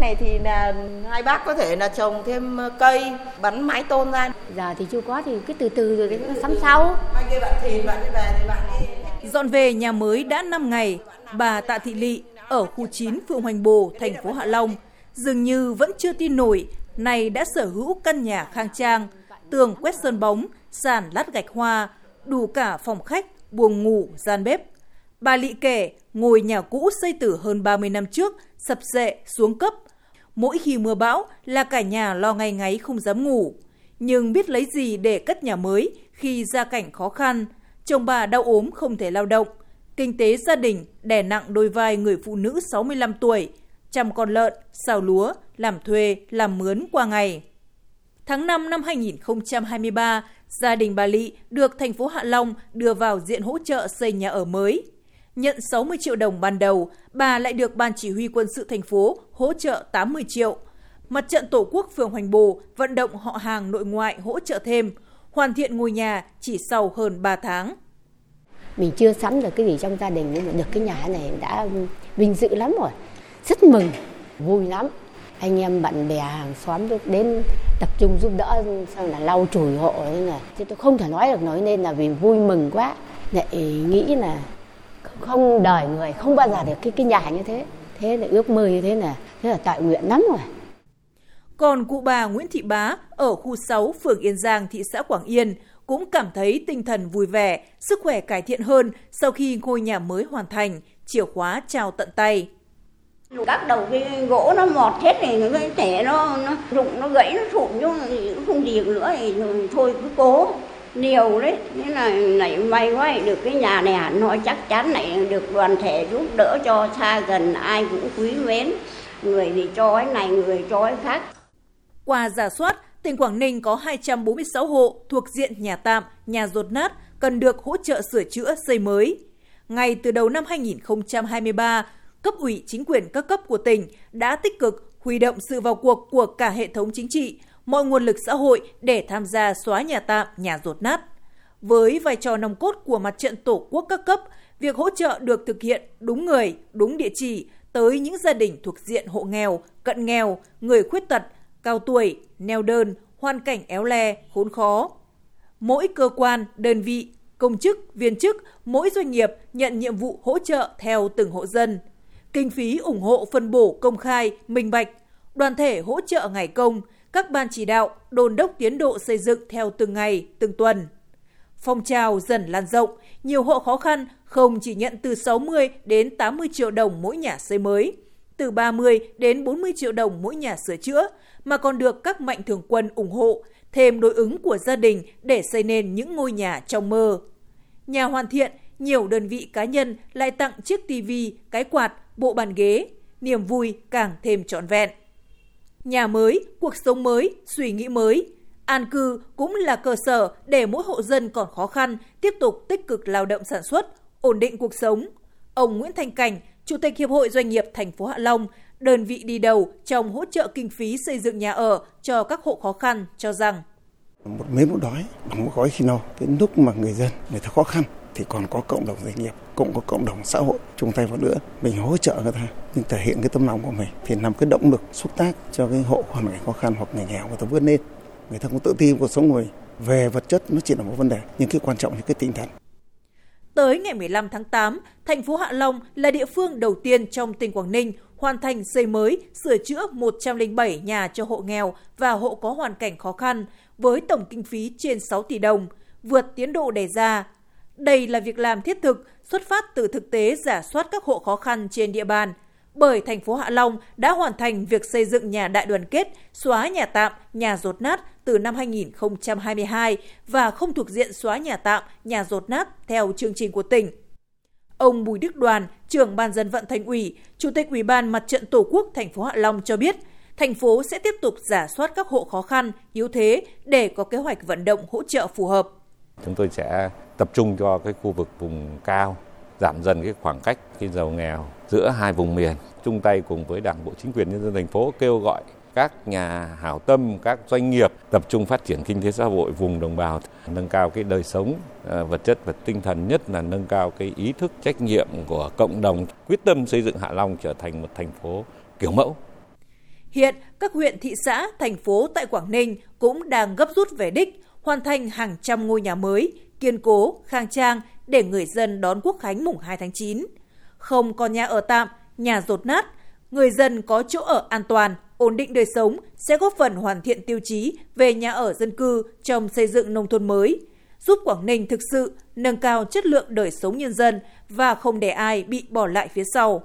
này thì là hai bác có thể là trồng thêm cây bắn mái tôn ra. Giờ thì chưa có thì cứ từ từ rồi đến sắm sau. Dọn về nhà mới đã 5 ngày bà Tạ Thị Lị ở khu 9 phường Hoành Bồ thành phố Hạ Long dường như vẫn chưa tin nổi này đã sở hữu căn nhà khang trang tường quét sơn bóng sàn lát gạch hoa đủ cả phòng khách buồng ngủ gian bếp. Bà Lị kể, ngôi nhà cũ xây từ hơn 30 năm trước, sập sệ, xuống cấp. Mỗi khi mưa bão là cả nhà lo ngay ngáy không dám ngủ. Nhưng biết lấy gì để cất nhà mới khi gia cảnh khó khăn. Chồng bà đau ốm không thể lao động. Kinh tế gia đình đè nặng đôi vai người phụ nữ 65 tuổi, chăm con lợn, xào lúa, làm thuê, làm mướn qua ngày. Tháng 5 năm 2023, gia đình bà Lị được thành phố Hạ Long đưa vào diện hỗ trợ xây nhà ở mới. Nhận 60 triệu đồng ban đầu, bà lại được Ban Chỉ huy quân sự thành phố hỗ trợ 80 triệu. Mặt trận Tổ quốc phường Hoành Bồ vận động họ hàng nội ngoại hỗ trợ thêm, hoàn thiện ngôi nhà chỉ sau hơn 3 tháng. Mình chưa sắm được cái gì trong gia đình nhưng mà được cái nhà này đã vinh dự lắm rồi. Rất mừng, vui lắm. Anh em bạn bè hàng xóm đến tập trung giúp đỡ xong là lau chùi hộ thế này. Chứ tôi không thể nói được nói nên là vì vui mừng quá. Lại nghĩ là không đời người không bao giờ được cái cái nhà như thế. Thế là ước mơ như thế là thế là tại nguyện lắm rồi. Còn cụ bà Nguyễn Thị Bá ở khu 6 phường Yên Giang, thị xã Quảng Yên cũng cảm thấy tinh thần vui vẻ, sức khỏe cải thiện hơn sau khi ngôi nhà mới hoàn thành, chìa khóa trao tận tay. Các đầu cái gỗ nó mọt hết thì cái thể nó nó rụng nó gãy nó sụn nhưng không gì nữa thì thôi cứ cố nhiều đấy thế là này may quá được cái nhà này hẳn nói chắc chắn này được đoàn thể giúp đỡ cho xa gần ai cũng quý mến người thì cho cái này người cho cái khác qua giả soát tỉnh Quảng Ninh có 246 hộ thuộc diện nhà tạm, nhà rột nát cần được hỗ trợ sửa chữa xây mới. Ngay từ đầu năm 2023, cấp ủy chính quyền các cấp của tỉnh đã tích cực huy động sự vào cuộc của cả hệ thống chính trị, mọi nguồn lực xã hội để tham gia xóa nhà tạm, nhà rột nát. Với vai trò nòng cốt của mặt trận Tổ quốc các cấp, việc hỗ trợ được thực hiện đúng người, đúng địa chỉ tới những gia đình thuộc diện hộ nghèo, cận nghèo, người khuyết tật, cao tuổi, neo đơn, hoàn cảnh éo le, khốn khó. Mỗi cơ quan, đơn vị, công chức, viên chức, mỗi doanh nghiệp nhận nhiệm vụ hỗ trợ theo từng hộ dân. Kinh phí ủng hộ phân bổ công khai, minh bạch, đoàn thể hỗ trợ ngày công, các ban chỉ đạo đồn đốc tiến độ xây dựng theo từng ngày, từng tuần. Phong trào dần lan rộng, nhiều hộ khó khăn không chỉ nhận từ 60 đến 80 triệu đồng mỗi nhà xây mới, từ 30 đến 40 triệu đồng mỗi nhà sửa chữa, mà còn được các mạnh thường quân ủng hộ, thêm đối ứng của gia đình để xây nên những ngôi nhà trong mơ. Nhà hoàn thiện, nhiều đơn vị cá nhân lại tặng chiếc tivi, cái quạt, bộ bàn ghế, niềm vui càng thêm trọn vẹn nhà mới, cuộc sống mới, suy nghĩ mới. An cư cũng là cơ sở để mỗi hộ dân còn khó khăn tiếp tục tích cực lao động sản xuất, ổn định cuộc sống. Ông Nguyễn Thanh Cảnh, Chủ tịch Hiệp hội Doanh nghiệp thành phố Hạ Long, đơn vị đi đầu trong hỗ trợ kinh phí xây dựng nhà ở cho các hộ khó khăn cho rằng một mấy một đói bằng một gói khi nào, cái lúc mà người dân người ta khó khăn thì còn có cộng đồng doanh nghiệp cũng có cộng đồng xã hội chung tay vào nữa. Mình hỗ trợ người ta nhưng thể hiện cái tấm lòng của mình thì làm cái động lực xúc tác cho cái hộ hoàn cảnh khó khăn hoặc người nghèo người ta vươn lên. Người ta cũng tự tin cuộc sống người về vật chất nó chỉ là một vấn đề nhưng cái quan trọng là cái tinh thần. Tới ngày 15 tháng 8, thành phố Hạ Long là địa phương đầu tiên trong tỉnh Quảng Ninh hoàn thành xây mới, sửa chữa 107 nhà cho hộ nghèo và hộ có hoàn cảnh khó khăn với tổng kinh phí trên 6 tỷ đồng, vượt tiến độ đề ra. Đây là việc làm thiết thực, xuất phát từ thực tế giả soát các hộ khó khăn trên địa bàn. Bởi thành phố Hạ Long đã hoàn thành việc xây dựng nhà đại đoàn kết, xóa nhà tạm, nhà rột nát từ năm 2022 và không thuộc diện xóa nhà tạm, nhà rột nát theo chương trình của tỉnh. Ông Bùi Đức Đoàn, trưởng ban dân vận thành ủy, chủ tịch Ủy ban Mặt trận Tổ quốc thành phố Hạ Long cho biết, thành phố sẽ tiếp tục giả soát các hộ khó khăn, yếu thế để có kế hoạch vận động hỗ trợ phù hợp. Chúng tôi sẽ tập trung cho cái khu vực vùng cao, giảm dần cái khoảng cách cái giàu nghèo giữa hai vùng miền, chung tay cùng với Đảng bộ chính quyền nhân dân thành phố kêu gọi các nhà hảo tâm, các doanh nghiệp tập trung phát triển kinh tế xã hội vùng đồng bào, nâng cao cái đời sống à, vật chất và tinh thần nhất là nâng cao cái ý thức trách nhiệm của cộng đồng, quyết tâm xây dựng Hạ Long trở thành một thành phố kiểu mẫu. Hiện, các huyện, thị xã, thành phố tại Quảng Ninh cũng đang gấp rút về đích, hoàn thành hàng trăm ngôi nhà mới, kiên cố, khang trang để người dân đón Quốc khánh mùng 2 tháng 9. Không có nhà ở tạm, nhà rột nát, người dân có chỗ ở an toàn, ổn định đời sống sẽ góp phần hoàn thiện tiêu chí về nhà ở dân cư trong xây dựng nông thôn mới, giúp Quảng Ninh thực sự nâng cao chất lượng đời sống nhân dân và không để ai bị bỏ lại phía sau.